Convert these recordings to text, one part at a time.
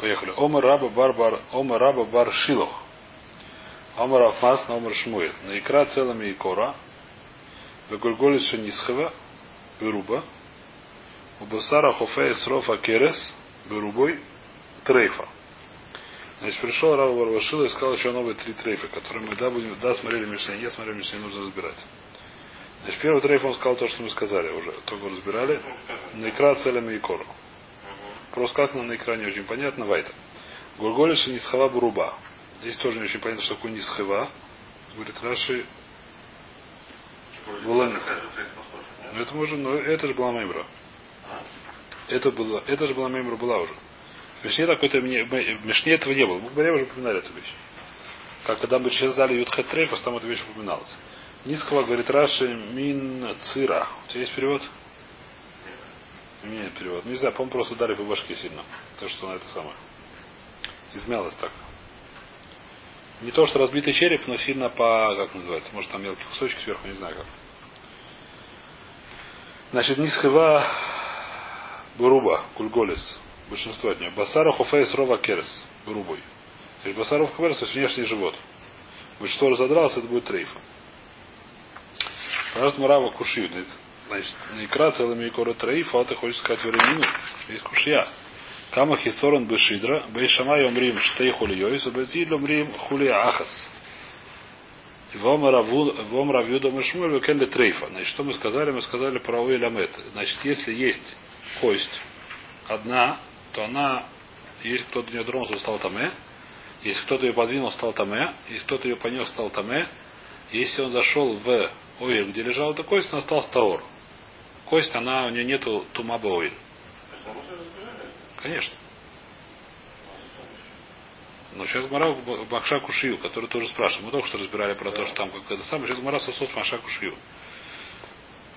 Поехали. Омар раба бар бар, омар раба бар шилох. Омар афмас на омар шмуэль. На икра целыми икора. Вегульголис шенисхева. Беруба. У басара хофея срофа керес. Берубой. Трейфа. Значит, пришел Рава Барбашила и сказал еще новые три трейфа, которые мы да, будем, да, смотрели Мишне, не смотрели Мишне, нужно разбирать. Значит, первый трейф он сказал то, что мы сказали уже, только разбирали. На икра целями и кору. Просто как на экране очень понятно, вайта. Гурголиша нисхава буруба. Здесь тоже не очень понятно, что такое нисхава. Говорит Раши. Ну это можно, но это же была мембра. Это, было, это же была мембра была уже. В Мишне такой-то, в Мишне этого не было. Мы говорим, уже упоминали эту вещь. Как когда мы сейчас зали Ютхет Трейфас, там эта вещь упоминалась. Низкого, говорит Раши, мин цира. У тебя есть перевод? Нет перевод. Не знаю, по-моему, просто ударили по башке сильно. То, что на это самое. Измялось так. Не то, что разбитый череп, но сильно по, как называется, может там мелкий кусочек сверху, не знаю как. Значит, нисхева буруба, кульголис, большинство от нее. Басара хофейс рова керес, бурубой. То есть басаров керес, то есть внешний живот. Большинство разодралось, это будет трейфа. Пожалуйста, Мурава куши. Значит, икра целыми икора трейфа, а ты хочешь сказать временину. Есть кушья. Кама хисорон бешидра, бейшамай омрим штей хулиойс, убезиль омрим хули ахас. Вом равью дома шмуль векелли трейфа. Значит, что мы сказали? Мы сказали про уэламет. Значит, если есть кость одна, то она, если кто-то ее тронулся, стал таме. Если кто-то ее подвинул, стал таме. Если кто-то ее понес, стал таме. Если он зашел в ой, где лежала эта кость, он остался таор кость, она, у нее нету тумабоиль. Конечно. Но сейчас Гмара в Махша Кушию, который тоже спрашивает. Мы только что разбирали про то, что там как это самое. Сейчас Гмара сосут Махша Кушию.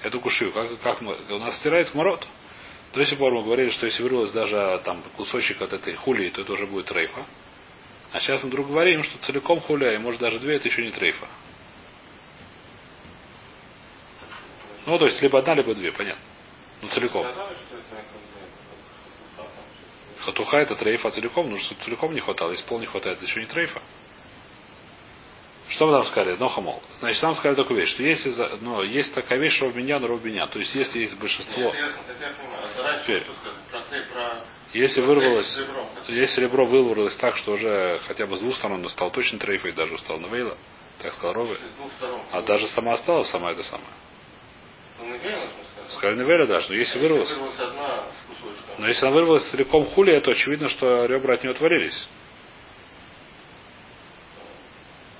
Эту Кушию. Как, как мы, у нас стирается Гмарот. До сих пор мы говорили, что если вырвалось даже там кусочек от этой хули, то это уже будет трейфа. А сейчас мы вдруг говорим, что целиком хуля, и может даже две, это еще не трейфа. Ну, то есть, либо одна, либо две, понятно. Ну, целиком. Хатуха это трейфа целиком, нужно, чтобы целиком не хватало. Если пол не хватает, это еще не трейфа. Что мы там сказали? Но хамол. Значит, там сказали такую вещь, что если ну, есть такая вещь, что меня, но меня. То есть, если есть большинство. Теперь, если вырвалось, если ребро вырвалось так, что уже хотя бы с двух сторон стал точно трейфой, даже стал навейла, так сказал Ровы. А даже сама осталась, сама это самая. Сказали Невеля даже, но если вырвалась. Но если она вырвалась целиком хули, то очевидно, что ребра от нее отворились.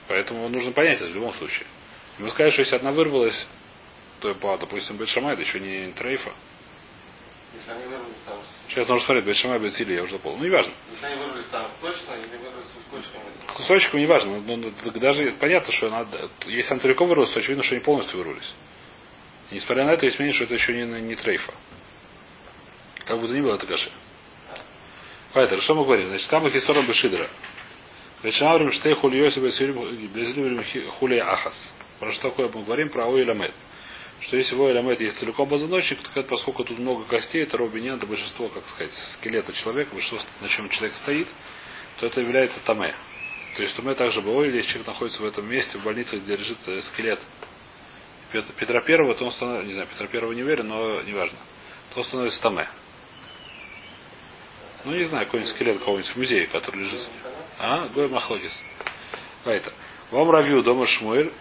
Поэтому нужно понять это в любом случае. Мы сказали, что если одна вырвалась, то, допустим, Бетшамай, это еще не трейфа. Сейчас нужно смотреть, Бетшамай, Бетсили, я уже запомнил. Ну, не важно. Если они вырвались там точно или вырвались? Кусочком не важно. Но, но, даже понятно, что надо, если она целиком вырвалась, то очевидно, что они полностью вырвались. Несмотря на это, есть мнение, что это еще не, не трейфа. Как бы то ни было, это каши. Поэтому, что мы говорим? Значит, кама хисором бешидра. Вечамрим штей хульёси безлюбим хули ахас. Про что такое мы говорим? Про ойламет. Что если в ойламет есть целиком позвоночник, то поскольку тут много костей, это робиньян, это большинство, как сказать, скелета человека, большинство, на чем человек стоит, то это является таме. То есть туме также бы если человек находится в этом месте, в больнице, где лежит э, скелет Петра Первого, то он становится, не знаю, Петра Первого не уверен, но неважно. То он становится Таме. Ну, не знаю, какой-нибудь скелет кого-нибудь в музее, который лежит. А? Гой Махлогис. Это. Вам равью дома Шмуэль.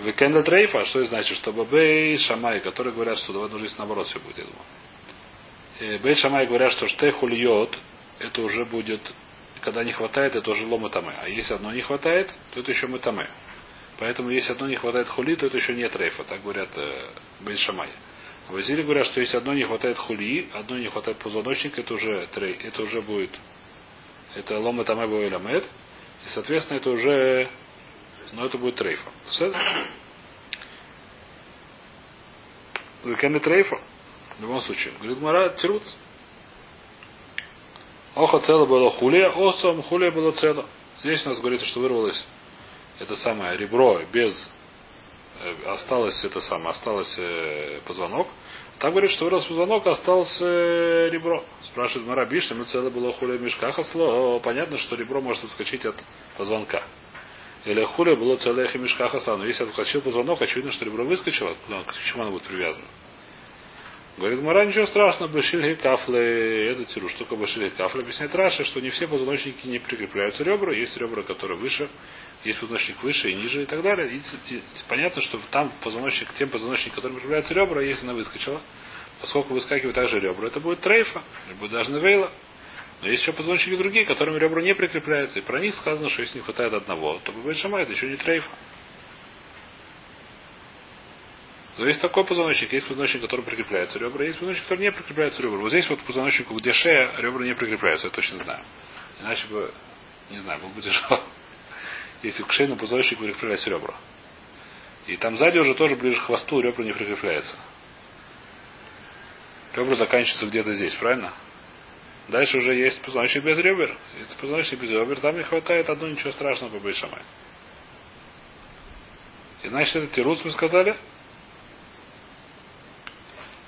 Викенда Трейфа, что это значит? Что Бабей Шамай, которые говорят, что одну жизнь наоборот все будет, я думаю. Бей Шамай говорят, что Штехульот, это уже будет, когда не хватает, это уже лома таме. А если одно не хватает, то это еще мы таме. Поэтому, если одно не хватает хули, то это еще не трейфа, так говорят э, Бейшамай. В Азире говорят, что если одно не хватает хули, одно не хватает позвоночника, это уже трей, это уже будет, это лома тамэбо и ламет, и, соответственно, это уже, ну, это будет трейфа. Уикенды трейфа, в любом случае. Говорит Мара, тирут. Оха цело было хулия, осом хулия было цело. Здесь у нас говорится, что вырвалось это самое ребро без э, осталось это самое, осталось э, позвонок. Там говорит, что вырос позвонок, а осталось э, ребро. Спрашивает Мара Бишна, мы целое было хуля в мешках, осло. Понятно, что ребро может отскочить от позвонка. Или хуля было целое в мешках осло. Но если отскочил позвонок, очевидно, что ребро выскочило. Ну, к чему оно будет привязано? Говорит, Мара, ничего страшного, бешильги кафлы, это тиру, что такое бешильги кафлы. Объясняет Раша, что не все позвоночники не прикрепляются ребра, есть ребра, которые выше, есть позвоночник выше и ниже и так далее. И понятно, что там позвоночник, тем позвоночник, которым прикрепляются ребра, если она выскочила, поскольку выскакивают также ребра, это будет трейфа, будет даже невейла. Но есть еще позвоночники другие, которым ребра не прикрепляются. И про них сказано, что если не хватает одного, то будет шама, это еще не трейфа. Но есть такой позвоночник, есть позвоночник, который прикрепляется ребра, есть позвоночник, который не прикрепляется ребра. Вот здесь вот позвоночник, где шея, ребра не прикрепляются, я точно знаю. Иначе бы, не знаю, был бы тяжело если к шейному позвоночнику прикрепляются ребра. И там сзади уже тоже ближе к хвосту ребра не прикрепляется. Ребра заканчиваются где-то здесь, правильно? Дальше уже есть позвоночник без ребер. Если позвоночник без ребер, там не хватает одно, ничего страшного по Бейшамай. И значит, это тирус мы сказали?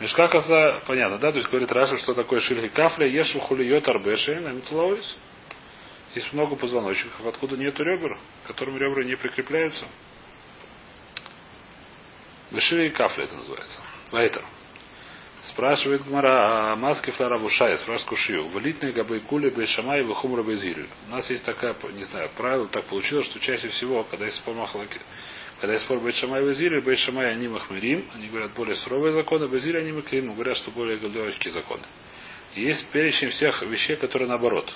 Мешка коса, понятно, да? То есть говорит Раша, что такое шильхи кафля, ешу хулиот арбеши, на метлоис. Есть много позвоночников, откуда нету ребер, которым ребра не прикрепляются. Вышили и кафля это называется. Вайтер. Спрашивает Гмара, а маски флара вушая, спрашивает Кушию. Валитные габы кули бейшамай вахумра безилю. У нас есть такая, не знаю, правило так получилось, что чаще всего, когда есть спор махлаки, когда есть спор Бейшамай и Безилю, Бейшамай они махмирим, они говорят более суровые законы, Безиль они махмирим, говорят, что более легкие законы. И есть перечень всех вещей, которые наоборот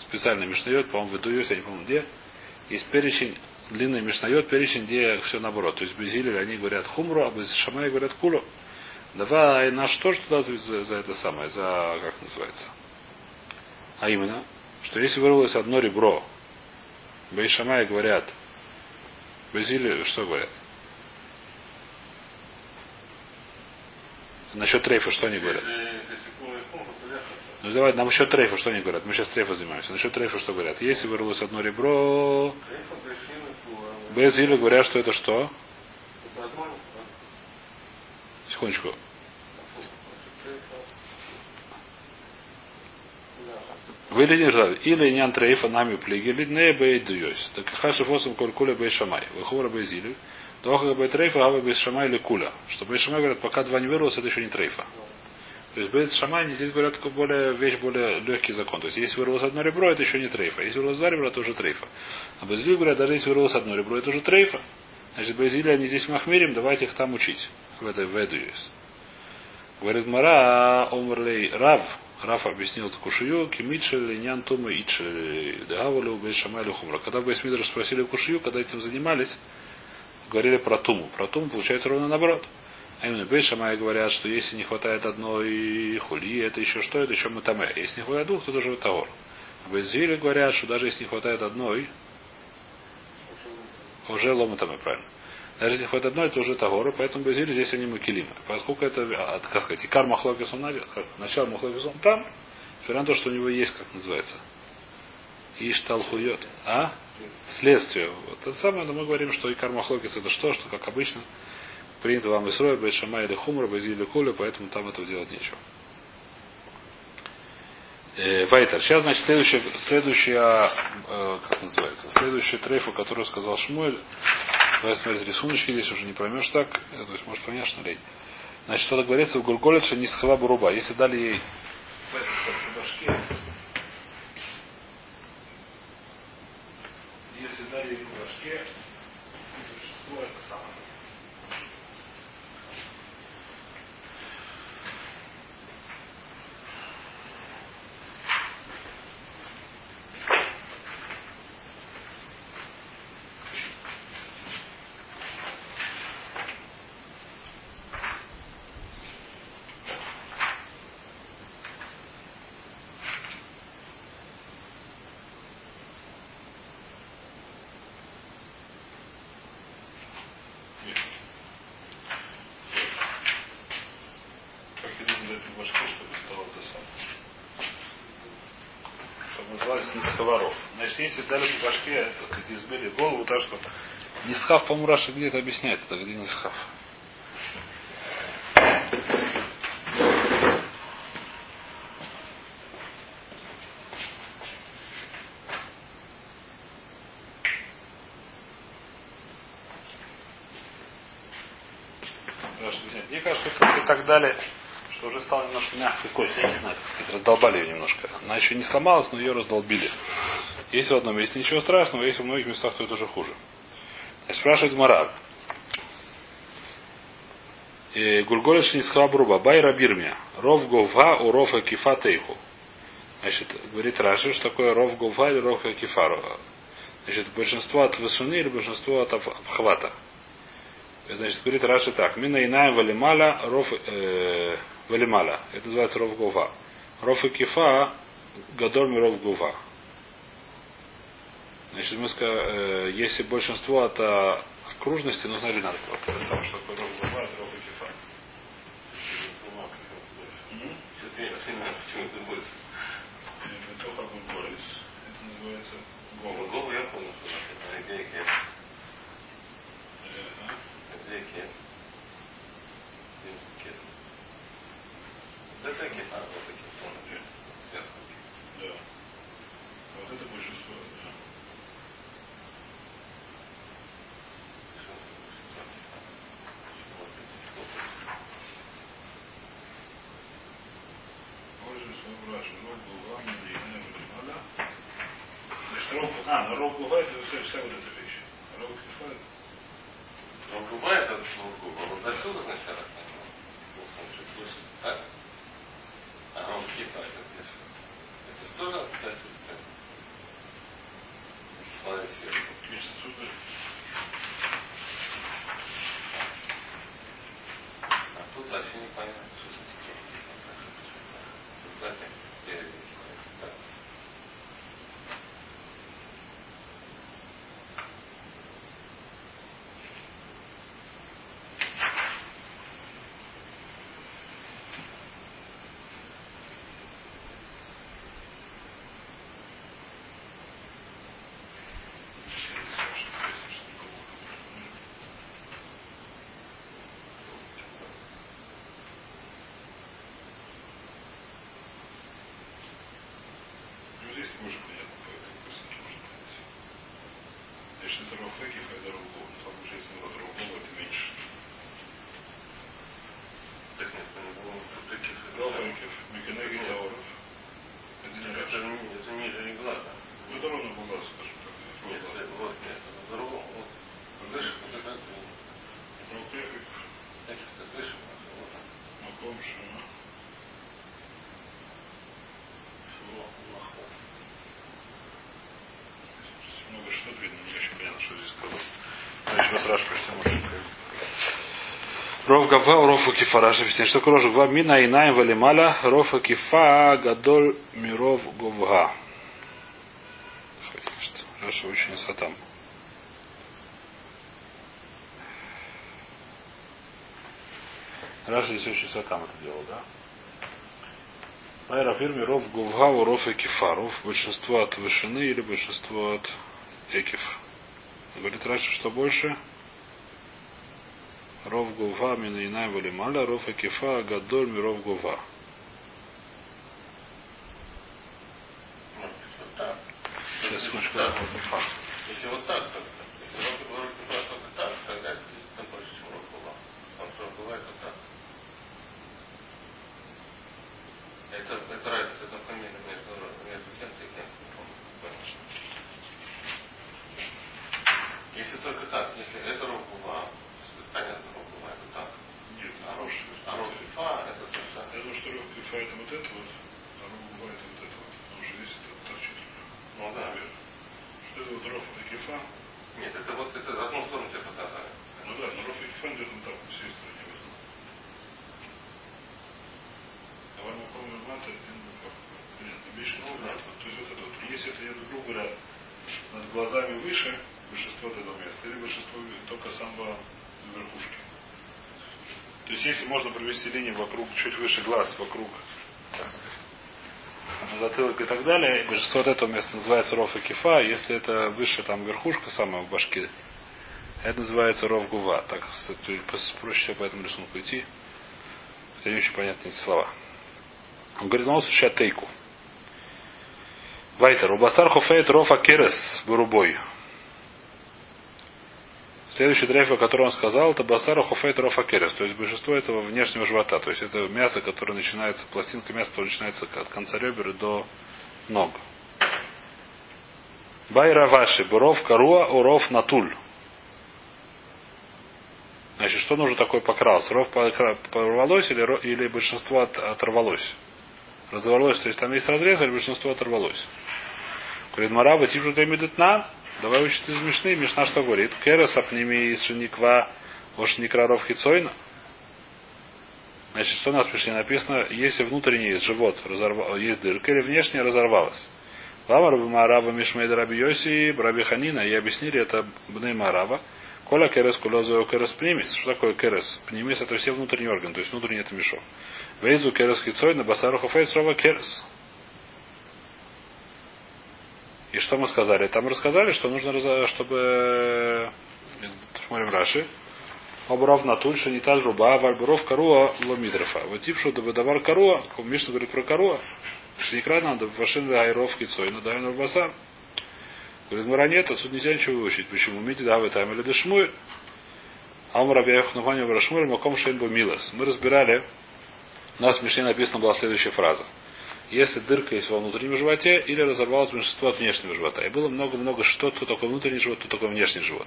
специально Мишнает, по-моему, в Идуюсе, я не помню где, есть перечень, длинный Мишнает, перечень, где все наоборот. То есть без Илеля они говорят хумру, а без Шамая говорят кулу. Давай наш тоже туда за, за, за это самое, за, как называется. А именно, что если вырвалось одно ребро, Бейшамай говорят, Базили, что говорят? Насчет трейфа, что они говорят? Ну давай, нам еще трейфа, что они говорят? Мы сейчас трейфа занимаемся. Насчет трейфа что говорят? Если вырвалось одно ребро, без или говорят, что это что? Секундочку. Выйдет или нян трейфа нами плигели, не бей дуйос. Так хаши фосом коль бей шамай. Выхора бей зили. Доха бей трейфа, а бей шамай или куля. Что бей шамай говорят, пока два не вырвалось, это еще не трейфа. То есть Бейт Шамай здесь говорят такой более, вещь более легкий закон. То есть если вырвалось одно ребро, это еще не трейфа. Если вырвалось два ребра, это уже трейфа. А Безли говорят, даже если вырвалось одно ребро, это уже трейфа. Значит, Безили они здесь махмирим, давайте их там учить. В этой есть. Говорит Мара, Омрлей Рав, Раф объяснил такую шию, кимитшель, линян тумы, итшель, дагавалю, бейшамайлю хумра. Когда в Бейсмидр спросили кушию, когда этим занимались, говорили про туму. Про туму получается ровно наоборот. А именно Бейшамай говорят, что если не хватает одной хули, это еще что? Это еще мутаме. Если не хватает двух, то тоже таор. А Бейзили говорят, что даже если не хватает одной, уже ломатаме, правильно. Даже если хватает одной, это уже тагора, поэтому Базили здесь они макелимы. Поскольку это, а, как сказать, икар махлокис он начало махлокис он там, несмотря на то, что у него есть, как называется, Ишталхует. А? Следствие. Вот это самое, но мы говорим, что икар махлокис это что, что, как обычно, принято вам Исроя, Бейшама или Хумра, Базили Коля, поэтому там этого делать нечего. Э, Вайтер. Сейчас, значит, следующая, следующая э, как называется, следующая трейфа, которую сказал Шмуэль, Давай смотреть рисуночки здесь уже не поймешь так. То есть, может, понять, что ли. Значит, что-то говорится в Гульколе, что не схова руба. Если дали ей не сковород. Значит, если дали по башке, э, так сказать, избили голову, так что не схав по-моему, где это объясняет, это где не Нисхав. Мне кажется, и так далее, что уже стало немножко мягкой костью, я не знаю раздолбали ее немножко. Она еще не сломалась, но ее раздолбили. Есть в одном месте ничего страшного, есть в многих местах, то это уже хуже. Значит, спрашивает Мараб. Гульголиш не схабруба, бай рабирмия. Ров говга у рофа кифа тейху. Значит, говорит Раши, что такое ров говга или ров кифару. Значит, большинство от высуны или большинство от обхвата. Значит, говорит Раши так. Мина инаем валималя ров э, валималя. Это называется ров говга. Ров и кифа гадор ми ров говга. Значит, мы сказали, э, если большинство от э, окружности, ну, смотри, надо что такое ров это ров и кифа. Почему ты больше? Это только гульголис. Это называется говга. Голову я помню, что это идея кем. Э, а? Идея кем. Кем. Это кем. А, вот таким. Э, Сверху. Да. Вот это большинство, да. Можно спрашивать, рог гуга, милина, валималя. Значит, рог, а, ну рог гуга, это вся, вся вот эта вещь. Рог кифа, Но бывает от слугу, а вот отсюда сначала в слышит так. А он это где же? Это же тоже отсюда. Славе сверху. есть отсюда, А тут вообще непонятно, что за такое. Сзади, спереди, так. Ну, здесь больше понятно, по этой курсике можно понять. Значит, это рог хекиф, а это рог гуга. Но там уже рог рог гуга, это меньше. Так нет, это не было тут таких. Рог хекиф, мекенеги таоров. Это не Это раньше. не- это ниже не глаза. Ну, это ровно был глаз, скажем так. Нет, Рог это глаз. вот нет, это по-другому. Вот. Выше, вот это, Рог хекиф, значит, это выше, вот. маком, шима. Вот, махом. Здесь много что видно, не очень понятно, что здесь сказал. Значит, вас раш почти может. Ров гава, ров кифа, Раша объясняет, что такое ров гава, мина и найм валималя, ров кифа, гадоль миров говга. Раша очень сатам. Раша здесь очень сатам это делал, да? Майра фирме ров говга, ров и кифа. Ров большинство от вышины или большинство от экиф. Говорит Раша, что больше? Ров говга мина инай валималя, ров и кифа, гадоль миров так. Сейчас, секундочку. Если вот так, то это. Это, разница, это фамилия между, между кем-то и кем-то. Если только так, если это была, понятно, рок была, это так. Нет, А рок, хороший. а рок фа, это то же Я самое. думаю, это вот это вот, а говга это вот это вот. Потому что здесь это торчит. Ну да. Вверх. Что это вот ров и кифа? Нет, это вот это одну сторону тебе показали. Ну да, но ров и идет вот так, по всей стороне возьму. А вам и мата, понятно, меньше, Ну да. То есть вот это вот. Если это идет, грубо говоря, над глазами выше, большинство этого места, или большинство только самого верхушки. То есть если можно провести линию вокруг, чуть выше глаз, вокруг, затылок и так далее, большинство от этого места называется ров и кифа, если это выше там верхушка самая в башке, это называется ров гува. Так проще всего по этому рисунку идти. Хотя не очень понятные слова. Он говорит, он случай тейку. Вайтер. У басар хофейт рофа керес вырубой. Следующий дрейф, о котором он сказал, это басара хофейт рофакерес, то есть большинство этого внешнего живота. То есть это мясо, которое начинается, пластинка мяса, которое начинается от конца ребер до ног. Байра ваши, буров каруа, уров натуль. Значит, что нужно такой покрас? Ров порвалось или, или большинство от, оторвалось? Разорвалось, то есть там есть разрез, или большинство оторвалось? Говорит, Марава, типа давай учить из Мишны. Мишна что говорит? Керес апними из шиниква ошникраров хицойна. Значит, что у нас пришли написано, если внутренний живот разорвал, есть дырка, или внешняя разорвалась. Лама Раби Мараба Мишмейд Раби Йоси, Раби Ханина, и объяснили это Бней Марава. Коля керес кулозо керес пнимис. Что такое керес? Пнимис это все внутренние органы, то есть внутренний это мешок. Вейзу керес хицой на басару срова керес. И что мы сказали? Там рассказали, что нужно, чтобы смотрим Раши. Обрав натульша не та руба, вальбуров каруа ломидрофа. Вот типшу давар каруа, Мишна говорит про каруа. Шникра надо вашин айров кицой, но дай басар. Говорит, Мара нет, отсюда нельзя ничего выучить. Почему? Мити давай там или дешмуй. Амр Абьях Нуханю Брашмур Маком Шейнбу Милас. Мы разбирали, у нас в Мишне написана была следующая фраза. Если дырка есть во внутреннем животе, или разорвалось меньшинство от внешнего живота. И было много-много что, то такое внутренний живот, то такое внешний живот.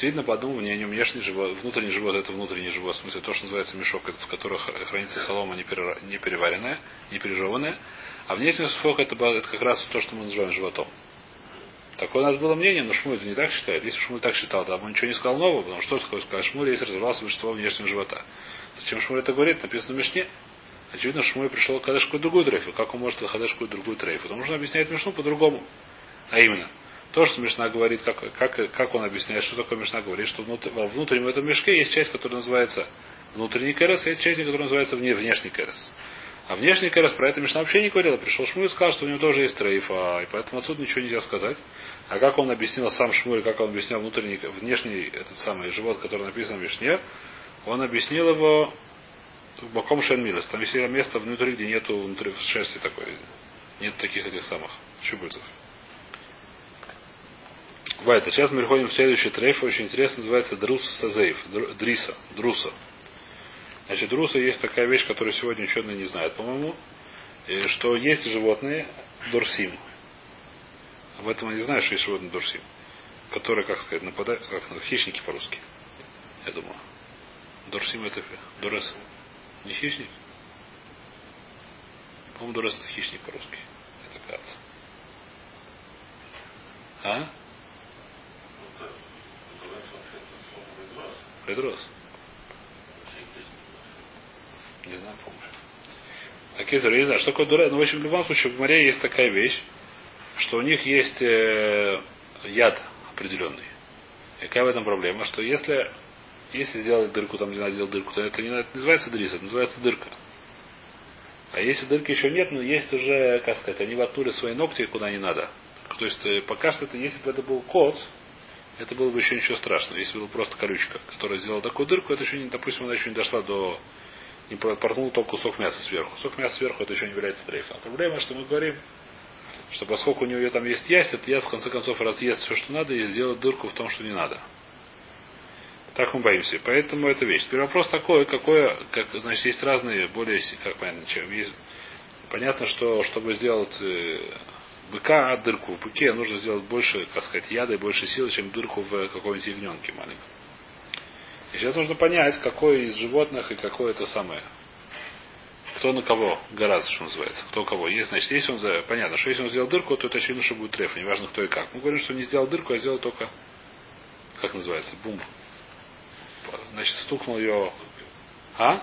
Видно по одному мнению, внешний живот, внутренний живот это внутренний живот, в смысле то, что называется мешок, в котором хранится солома не, переваренная, не пережеванная. А внешний сфок это, это как раз то, что мы называем животом. Такое у нас было мнение, но Шмуль это не так считает. Если Шмуль так считал, то он ничего не сказал нового, потому что что такое сказать Шмуль, если разорвался большинство внешнего живота. Зачем Шмуль это говорит? Написано в Мишне. Очевидно, Шмуль пришел к Хадеш какую другую трейфу. Как он может Хадеш какую другую трейфу? Потому что он объясняет Мишну по-другому. А именно, то, что Мишна говорит, как, как, как он объясняет, что такое Мишна говорит, что внутри, во внутреннем этом мешке есть часть, которая называется внутренний керес, и есть часть, которая называется внешний керес. А внешний Керес про это Мишна вообще не говорила. Пришел Шмуль и сказал, что у него тоже есть трейфа, и поэтому отсюда ничего нельзя сказать. А как он объяснил сам Шмуль, как он объяснял внутренний, внешний этот самый живот, который написан в Мишне, он объяснил его боком Шенмилес. Там есть место внутри, где нету внутри шерсти такой. Нет таких этих самых щупальцев. Вайта. Сейчас мы переходим в следующий трейф, очень интересно, называется Друс Сазейв. Дриса. Друса. Значит, друса есть такая вещь, которую сегодня ученые не знают, по-моему, что есть животные дурсим. Об этом я не знаю, что есть животные дурсим. Которые, как сказать, нападают, как хищники по-русски. Я думаю. Дурсим это дурес. Не хищник? По-моему, дурес это хищник по-русски. Это кажется. А? Предрос. Не знаю, помню. Акизер, я не знаю, что такое дура. Но, ну, в общем, в любом случае, в море есть такая вещь, что у них есть э, яд определенный. И какая в этом проблема? Что если, если сделать дырку там, где надо сделать дырку, то это не называется дрис, это называется дырка. А если дырки еще нет, но есть уже, как сказать, они воткнули свои ногти куда не надо. То есть э, пока что это, если бы это был кот, это было бы еще ничего страшного. Если бы был просто колючка, которая сделала такую дырку, это еще не, допустим, она еще не дошла до не портнул только кусок мяса сверху. Кусок мяса сверху это еще не является трейфом. Проблема, что мы говорим, что поскольку у него там есть ясь, этот яд в конце концов разъест все, что надо, и сделает дырку в том, что не надо. Так мы боимся. Поэтому это вещь. Теперь вопрос такой, какое, как, значит, есть разные, более, как понятно, чем есть. Понятно, что чтобы сделать э, быка, дырку в быке, нужно сделать больше, как сказать, яда и больше силы, чем дырку в какой-нибудь ягненке маленьком. И сейчас нужно понять, какой из животных и какое это самое. Кто на кого гораздо, что называется. Кто кого. Есть, значит, если он, понятно, что если он сделал дырку, то это очевидно, что будет треф. Неважно, кто и как. Мы говорим, что не сделал дырку, а сделал только, как называется, бум. Значит, стукнул ее, а?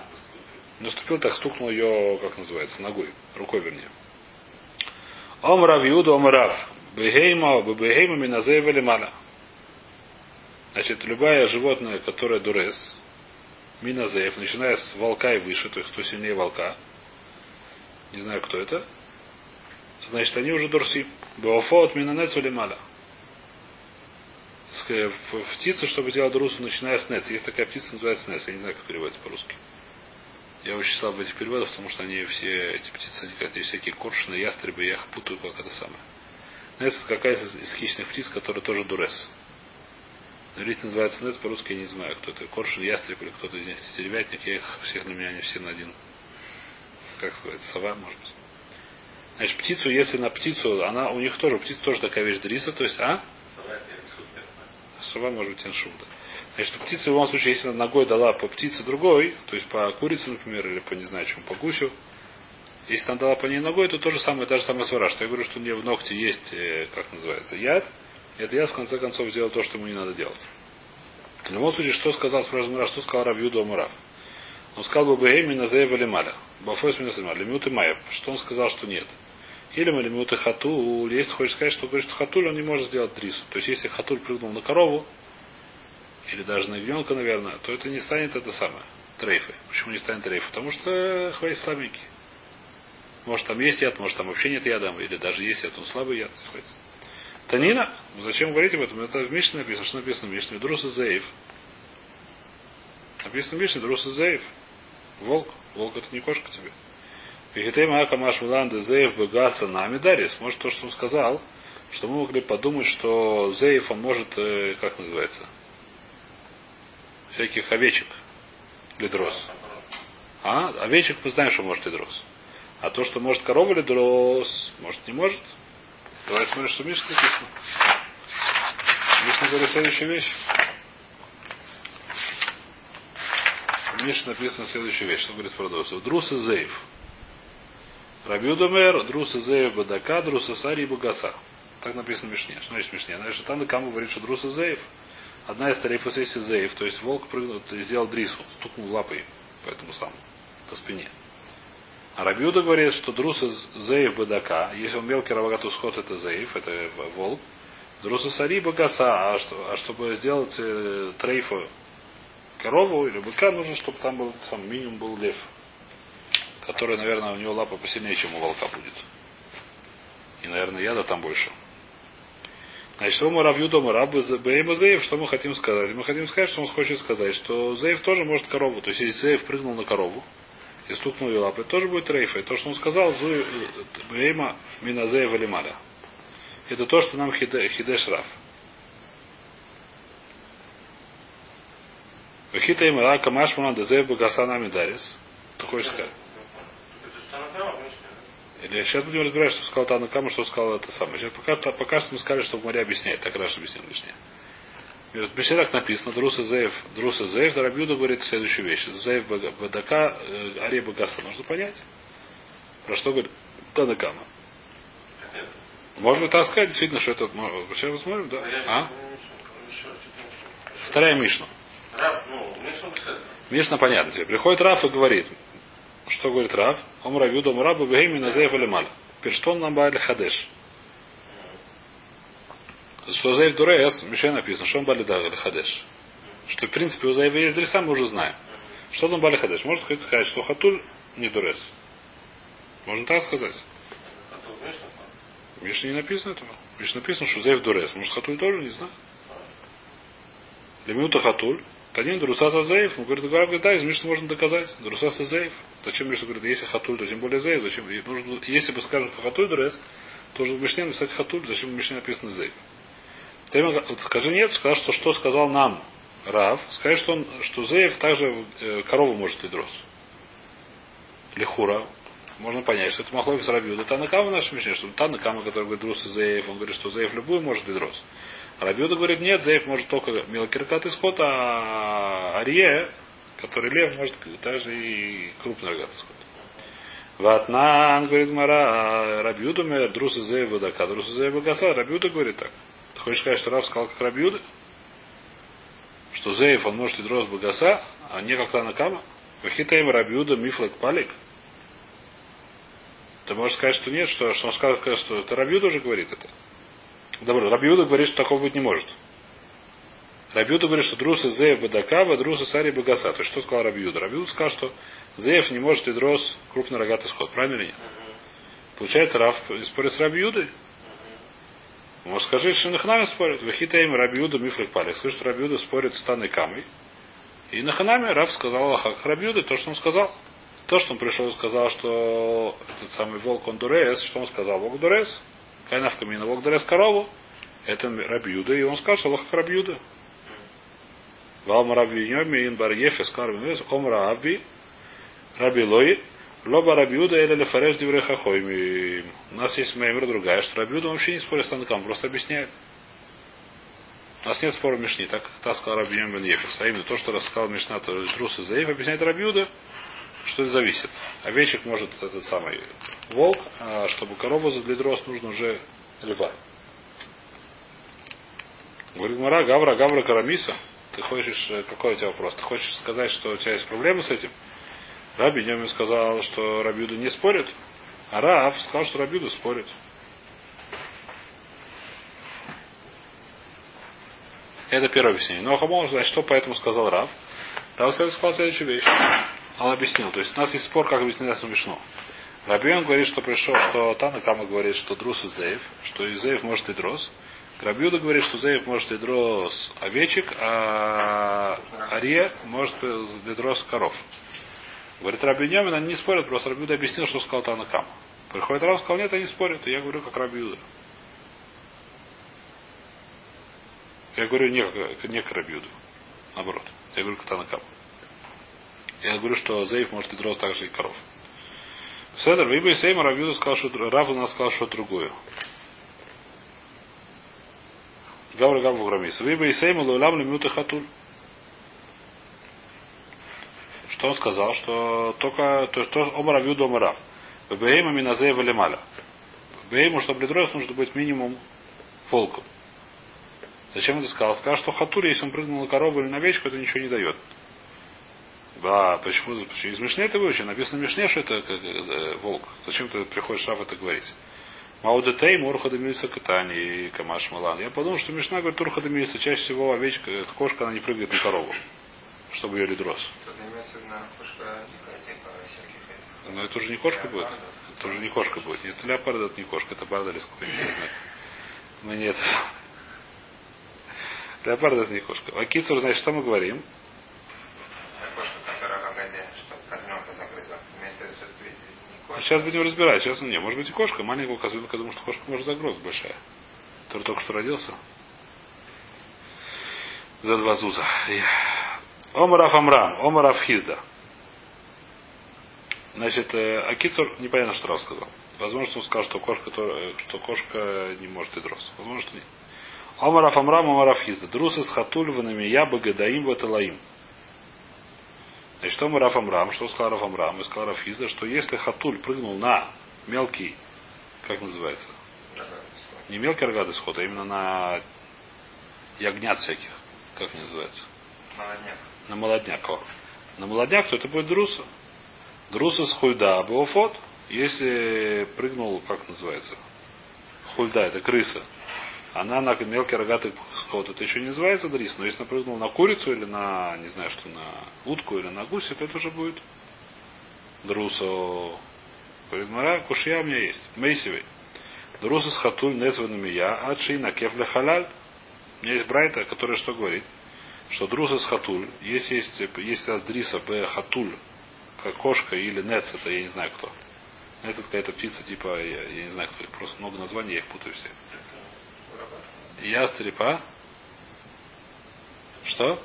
Наступил так, стукнул ее, как называется, ногой, рукой вернее. Омрав Юда Омрав. Бегейма, Бегейма Миназеева Лимана. Значит, любое животное, которое дурес, миназеев, начиная с волка и выше, то есть кто сильнее волка, не знаю, кто это, значит, они уже дурси. Беофот минанец мала. Птица, чтобы делать дурусу, начиная с нец. Есть такая птица, называется нец. Я не знаю, как переводится по-русски. Я очень слаб в этих переводах, потому что они все, эти птицы, они как всякие коршины, ястребы, я их путаю, как это самое. Нец это какая-то из хищных птиц, которая тоже дурес. На называется нет, по-русски я не знаю, кто это. Коршун, ястреб или кто-то из них, теребятник, я их всех для меня они все на один. Как сказать, сова, может быть. Значит, птицу, если на птицу, она, у них тоже, птица тоже такая вещь дриса, то есть, а? Сова может быть иншут, да. Значит, птица в любом случае, если ногой дала по птице другой, то есть по курице, например, или по не знаю чем, по гусю, если она дала по ней ногой, то то же самое, та же самая свара, что я говорю, что у нее в ногте есть, э, как называется, яд, и этот яд в конце концов сделал то, что ему не надо делать. В любом случае, что сказал, спрашивает что сказал Равью Мурав? Он сказал бы Бейми на Зеева Лемаля. Бафойс Минасамар. Лемют Майя. Что он сказал, что нет. Или мы лемют и хатуль. Если хочешь сказать, что говорит, что хатуль, он не может сделать дрису. То есть, если хатуль прыгнул на корову, или даже на ягненка, наверное, то это не станет это самое. Трейфы. Почему не станет трейфы? Потому что хватит слабенький. Может там есть яд, может там вообще нет яда, или даже есть яд, он слабый яд. Хватит. Танина, зачем говорить об этом? Это в Мишне написано. Что написано в Мишне? Друса Зеев. Написано в Мишне Друса Зеев. Волк. Волк это не кошка тебе. Вегетейм Акамаш Миланда Зеев Бегаса Нами Дарис. Может то, что он сказал, что мы могли подумать, что Зеев он может, э, как называется, всяких овечек лидрос. А? Овечек мы знаем, что может лидрос. А то, что может корова лидрос, может не может. Давай смотрим, что Мишна написано. Мишна говорит следующую вещь. Мишна написано следующую вещь. Что говорит Продовцев? Друс и Зеев. Рабиудомер, Друс и Зеев Бадака, Друс и Сари и Багаса. Так написано в Мишне. Что значит Мишне? Значит, там Кама говорит, что Друс и Зеев. Одна из тарифов сессии Зеев, то есть волк прыгнул, сделал дрису, стукнул лапой по этому самому, по спине. А Рабиуда говорит, что друс из Зеев Бадака, если он мелкий равагату сход, это Зеев, это волк. Друс из Ари Багаса, а, что, а чтобы сделать э, трейфу корову или быка, нужно, чтобы там был сам минимум был лев. Который, наверное, у него лапа посильнее, чем у волка будет. И, наверное, яда там больше. Значит, что мы равью рабы Бейма Зеев, что мы хотим сказать? Мы хотим сказать, что он хочет сказать, что Зеев тоже может корову. То есть, если Зеев прыгнул на корову, и стукнул ее лапой, тоже будет рейфа. И то, что он сказал, Зу Бейма Миназеева Лималя. Это то, что нам Хидеш Раф. Вахита им рака машмана дезев багасана мидарис. Ты хочешь сказать? Или сейчас будем разбирать, что сказал Танакама, что сказал это самое. Сейчас пока, пока что мы сказали, что в море объясняет. Так раз объяснил лишнее. В так написано, Друса Зеев, Друса Зеев, Рабиуда говорит следующую вещь. Зеев Бадака, э, Ари Багаса. Нужно понять. Про что говорит Танакама. Можно так сказать, действительно, что это... Сейчас посмотрим, да? А? Вторая Мишна. Мишна понятно. Теперь приходит Раф и говорит, что говорит Раф? Ом Рабиуда Мураба Бегейми Назеев Алималя. Теперь что он нам Баали Хадеш? Что Зайв Дурес, Мишей написано, что он Бали Хадеш. Что, в принципе, у Зайва есть дреса, мы уже знаем. Что он Бали Хадеш? Можно сказать, что Хатуль не Дурес. Можно так сказать? Миш не написано этого. Миш написано, что Зайв Дурес. Может, Хатуль тоже, не знаю. Для минута Хатуль. Танин Друса Зазеев, он говорит, говорит, да, из Мишны можно доказать. Друса Зазеев. Зачем Мишна говорит, если Хатуль, то тем более Зеев. Зачем? Нужно, если бы скажут, что Хатуль Дурес, то уже в Мишне написать Хатуль, зачем в Мишне написано Зеев. Скажи нет, сказал, что что сказал нам Рав, скажи, что, он, что Зеев также э, корову может лидрос. Лихура. Можно понять, что это Махлови Рабью. Это Танакама в нашем мишне, что Танакама, который говорит Друс и Зеев, он говорит, что Зеев любую может лидрос. А Рабиуда говорит, нет, Зеев может только мелкий рогатый скот, а Арье, который лев, может даже и крупный рогатый скот. Ватнан, говорит Мара, Рабиуда, Друс и Зеев, Водака, Друс и Зеев, Вагаса. Рабиуда говорит так. Ты хочешь сказать, что Рав сказал, как Рабиуда? Что Зеев, он может идрос Багаса, а не как Танакама? Вахитаем Рабиуда Мифлек Палик? Ты можешь сказать, что нет, что, что он сказал, что это Рабиуда уже говорит это. Добро, Рабиуда говорит, что такого быть не может. Рабиуда говорит, что Друса Зеев Бадакава, Друса Сари Багаса. То есть что сказал Рабиуда? Рабиуда сказал, что Зеев не может идрос крупный рогатый сход. Правильно или нет? Получается, Раф спорит с Рабиудой. Ну, скажи, что Наханами спорит. Вахита им Рабиуда Мифлик Палик. Скажи, что Рабиуда спорит с Таной Камой. И Наханами Раб сказал Аллаха Рабиуда то, что он сказал. То, что он пришел и сказал, что этот самый волк он дурес, что он сказал, волк дурес, волк дурес корову, это Рабиуда, и он сказал, что Аллаха Рабиуда. Валма Раби Йоми ин бар ефес карминес омра Аби Раби Лой Лоба Рабиуда или Лефареш Диврехахойми. У нас есть маймер другая, что Рабиуда вообще не спорит с Танакам, просто объясняет. У нас нет спора в Мишне, так как та сказал Раби Бен Ефес. А именно то, что рассказал Мишна, то есть Рус и Заев, объясняет Рабиуда, что это зависит. Овечек может этот самый волк, а чтобы корову для дрос нужно уже льва. Говорит Мара, Гавра, Гавра Карамиса. Ты хочешь, э, какой у тебя вопрос? Ты хочешь сказать, что у тебя есть проблемы с этим? Раби Неми сказал, что Рабиуда не спорит, а Рав сказал, что Рабиуда спорит. Это первое объяснение. Но Хамон, значит, что поэтому сказал Рав? Рав сказал следующую вещь. Он объяснил. То есть у нас есть спор, как объяснить смешно. Рабион говорит, что пришел, что Тана Кама говорит, что Друс и Зеев, что и Зеев может и Дрос. Рабиуда говорит, что Зеев может и Дрос овечек, а Ария может и Дрос коров. Говорит, Раби Нямин, они не спорят, просто Рабиуда объяснил, что сказал Тана Кама. Приходит Рав, сказал, нет, они спорят, и я говорю, как Рабиуда. Я говорю не, не к Рабиуду. Наоборот. Я говорю к Танакам. Я говорю, что Зейф может и дрос так же и коров. Седер, Виба и Сейма Рабиуду сказал, что Рав у нас сказал, что другое. Гавра Гаву Грамис. Виба и Сейма Лулам Лемюта Хатуль. Что он сказал? Что только то, что Ома Рабиуду Ома Рав. Бейма Миназеева Лемаля. Бейму, чтобы дрос, нужно быть минимум волком. Зачем это сказал? Сказал, что хатур, если он прыгнул на корову или на овечку, это ничего не дает. Да, почему? Из Мишны это выучено. Написано в Мишне, что это как, э, волк. Зачем ты приходишь Шаф это говорить? Маудетей, Мурха Демильса Катани и Камаш Малан. Я подумал, что Мишна говорит, Турха Демильса, чаще всего овечка, эта кошка, она не прыгает на корову, чтобы ее лидрос. Но это уже не кошка будет. Это уже не кошка будет. Нет, леопард это не кошка, это барда или сколько, я не знаю. Мы не это Леопард это не кошка. А кицур, значит, что мы говорим? Кошка, которая в Агаде, что козленка загрызла. Имеется в виду, что это ведь не кошка. Сейчас будем разбирать. Сейчас не, может быть и кошка. Маленького козленка, думаю, что кошка может загрыз большая. Который только что родился. За два зуза. Омарав Амрам, Омарав Хизда. Значит, Акицур непонятно, что Рав сказал. Возможно, он сказал, что кошка, что кошка не может и дрос. Возможно, что нет. Омараф Амрам Омараф Хизда. Друсис Хатуль Ванамия Багадаим Ваталаим. Значит, что Омараф Амрам, что сказал Раф Амрам, и сказал Раф Хизда, что если Хатуль прыгнул на мелкий, как называется? Не мелкий рогатый сход, а именно на ягнят всяких. Как они называется? Молодняк. На молодняк. О. На молодняк, то это будет друса. Друса с хульда Буофот. Если прыгнул, как называется? Хульда, это крыса она на мелкий рогатый сход. Это еще не называется дрис, но если напрыгнул на курицу или на, не знаю, что на утку или на гуся, то это уже будет друсо. Говорит, Мара, кушья у меня есть. Мейсивей. Друсус хатуль незванными я, адши на кефля халяль. У меня есть брайта, который что говорит? Что друсус хатуль, если есть, есть раз дриса б хатуль, как кошка или нец, это я не знаю кто. Нец это какая-то птица, типа, я, я не знаю кто, просто много названий, я их путаю все. Ястреб, а? Что?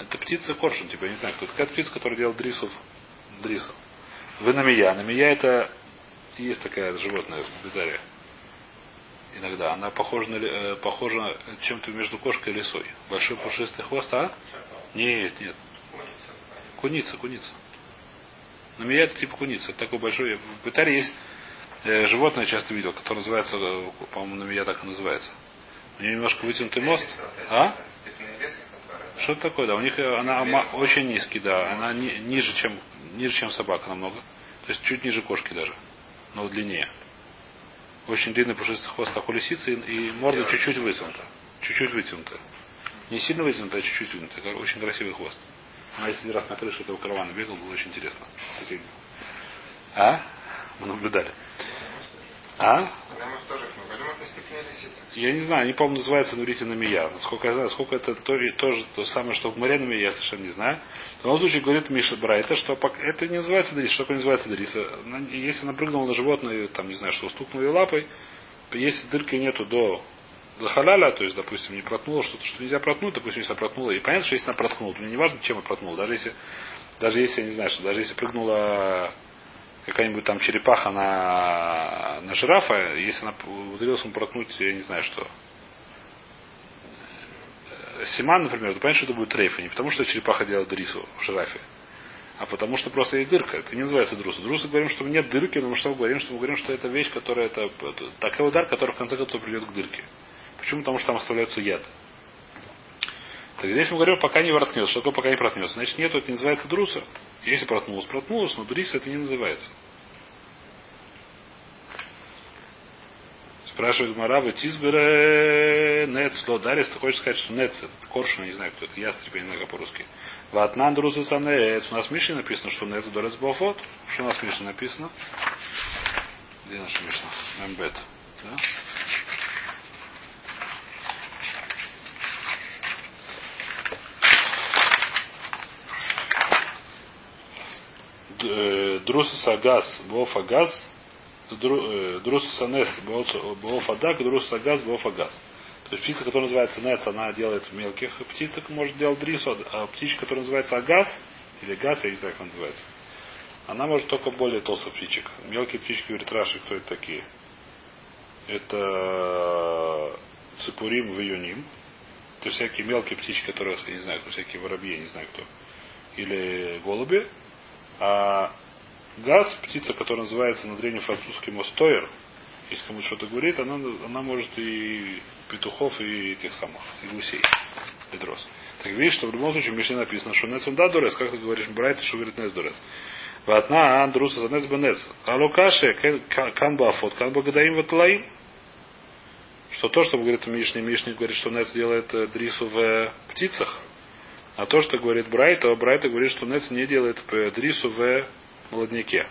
Это птица коршун, типа, я не знаю, кто. Это такая птица, которая делает дрисов. Дрисов. Вы на мия. На мия это есть такая животное в Бедаре. Иногда. Она похожа, на, э, похожа чем-то между кошкой и лисой. Большой пушистый хвост, а? Нет, нет. Куница, куница. На мия это типа куница. Это такой большой. В Бетаре есть э, животное я часто видел, которое называется, э, по-моему, на меня так и называется. У нее немножко вытянутый мост. А? Что это такое, да? У них э, она очень низкий, да. Она ни, ниже, чем ниже, чем собака намного. То есть чуть ниже кошки даже. Но длиннее. Очень длинный пушистый хвост, как у лисицы, и морда чуть-чуть вытянута. Чуть-чуть вытянута. Не сильно вытянута, а чуть-чуть вытянута. Очень красивый хвост. Она если раз на крыше этого каравана бегал, было очень интересно. Соседний. А? Мы наблюдали. А? Я не знаю, не помню, называется Нурити Намия. Насколько я знаю, сколько это то, тоже то самое, что в Намия, я совершенно не знаю. В любом случае говорит Миша Брайта, что это не называется Дрис. Что такое называется Дрис? Если она прыгнула на животное, там, не знаю, что стукнула ее лапой, если дырки нету до Лахаляля, то есть, допустим, не проткнула что-то, что нельзя проткнуть, допустим, если она проткнула. И понятно, что если она проткнула, то мне не важно, чем она проткнула. Даже если, даже если, я не знаю, что даже если прыгнула какая-нибудь там черепаха на, на жирафа, если она умудрилась ему проткнуть, я не знаю что, Симан, например, то понятно, что это будет трейф, не потому, что черепаха делает дрису в жирафе, а потому что просто есть дырка. Это не называется друса. Друса говорим, что нет дырки, но мы что мы говорим, что мы говорим, что это вещь, которая это, такой удар, который в конце концов придет к дырке. Почему? Потому что там оставляются яд. Так здесь мы говорим, пока не проткнется. Что такое пока не проткнется? Значит, нет, это не называется друса. Если проткнулось, проткнулось, но дриса это не называется. Спрашивает Маравы Тизбере Нец Лодарис, ты хочешь сказать, что Нец это коршун, не знаю, кто это, ястреб, я не знаю, как по-русски. Ватнан Друза. У нас в Мишне написано, что Нец Дорец Бафот. Что у нас в Мишне написано? Где наша Мишна? Мембет. Да? Друса Сагас Бофа Газ Друса Санес Бофа Дак Друса Сагас Бофа Газ. То есть птица, которая называется нец, она делает мелких птицек, может делать дрису, а птичка, которая называется агас, или газ, я не знаю, как она называется, она может только более толстых птичек. Мелкие птички, говорит кто это такие? Это ципурим в июним. Это всякие мелкие птички, которых, я не знаю, всякие воробьи, я не знаю кто. Или голуби. А газ, птица, которая называется на древнем французском стоер, если кому что-то говорит, она, она может и петухов, и этих самых, и гусей, и дрос. Так видишь, что в любом случае в Мишне написано, что нец он да дурец, как ты говоришь, брайт, что говорит нец дурец. Ватна андруса за нец бенец. Алукаше кан бафот, кан багадаим ватлаим. Что то, что говорит Мишне, Мишне говорит, что Нец делает э, дрису в э, птицах, а то, что говорит Брайт, то Брайта говорит, что Нец не делает дрису в молодняке.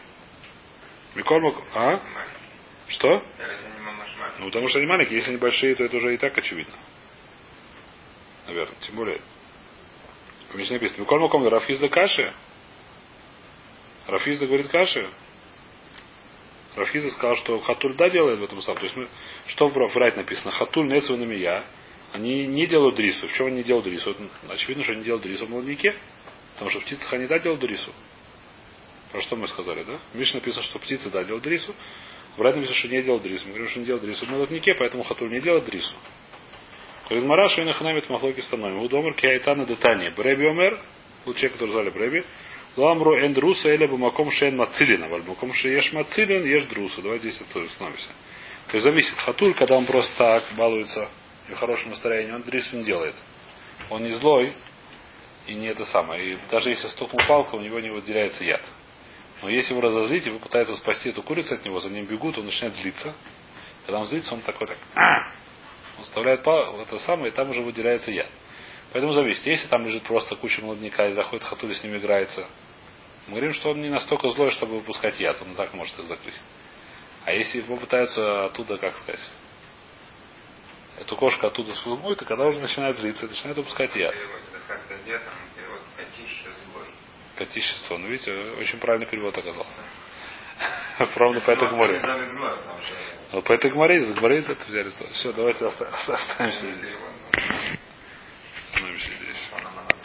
Микормак, а? Что? Ну, потому что они маленькие. Если они большие, то это уже и так очевидно. Наверное. Тем более. В Мишне написано. Миколь Маком Рафизда Каши. Рафизда говорит Каши. Рафизда сказал, что Хатуль да делает в этом самом. То есть мы, что в Райт написано? Хатуль Нецу Намия. Они не делают дрису. В чем они не делают дрису? Очевидно, что они делают дрису в молодняке. Потому что в птицах они да делают дрису. Про что мы сказали, да? Миш написано, что птицы да делают дрису. В Райт написано, что не делал дрису. Мы говорим, что не делал дрису в молодняке, поэтому Хатуль не делает дрису. Говорит, Марашу и наханамит махлоки становим. Удомер киайтана детани. Бреби омер, человек, который звали Бреби. Ламру эн друса или бумаком шен мацилина. Вальбуком еш мацилин, ешь друса. Давайте здесь остановимся. То есть зависит. Хатуль, когда он просто так балуется и в хорошем настроении, он дрису не делает. Он не злой и не это самое. И даже если стукнул палка, у него не выделяется яд. Но если его разозлить, и вы пытаетесь спасти эту курицу от него, за ним бегут, он начинает злиться. Когда он злится, он такой так, а! он вставляет пал, это самое, и там уже выделяется яд. Поэтому зависит. Если там лежит просто куча молодняка и заходит хатули с ним играется, мы говорим, что он не настолько злой, чтобы выпускать яд. Он так может их закрыть. А если его пытаются оттуда, как сказать, эту кошку оттуда спугнуть, то когда уже начинает злиться, начинает выпускать яд. Котищество. Ну, видите, очень правильный перевод оказался. Ровно по этой гморе. Но по этой гморе, за гморе это взяли. Все, давайте останемся здесь. Остановимся здесь.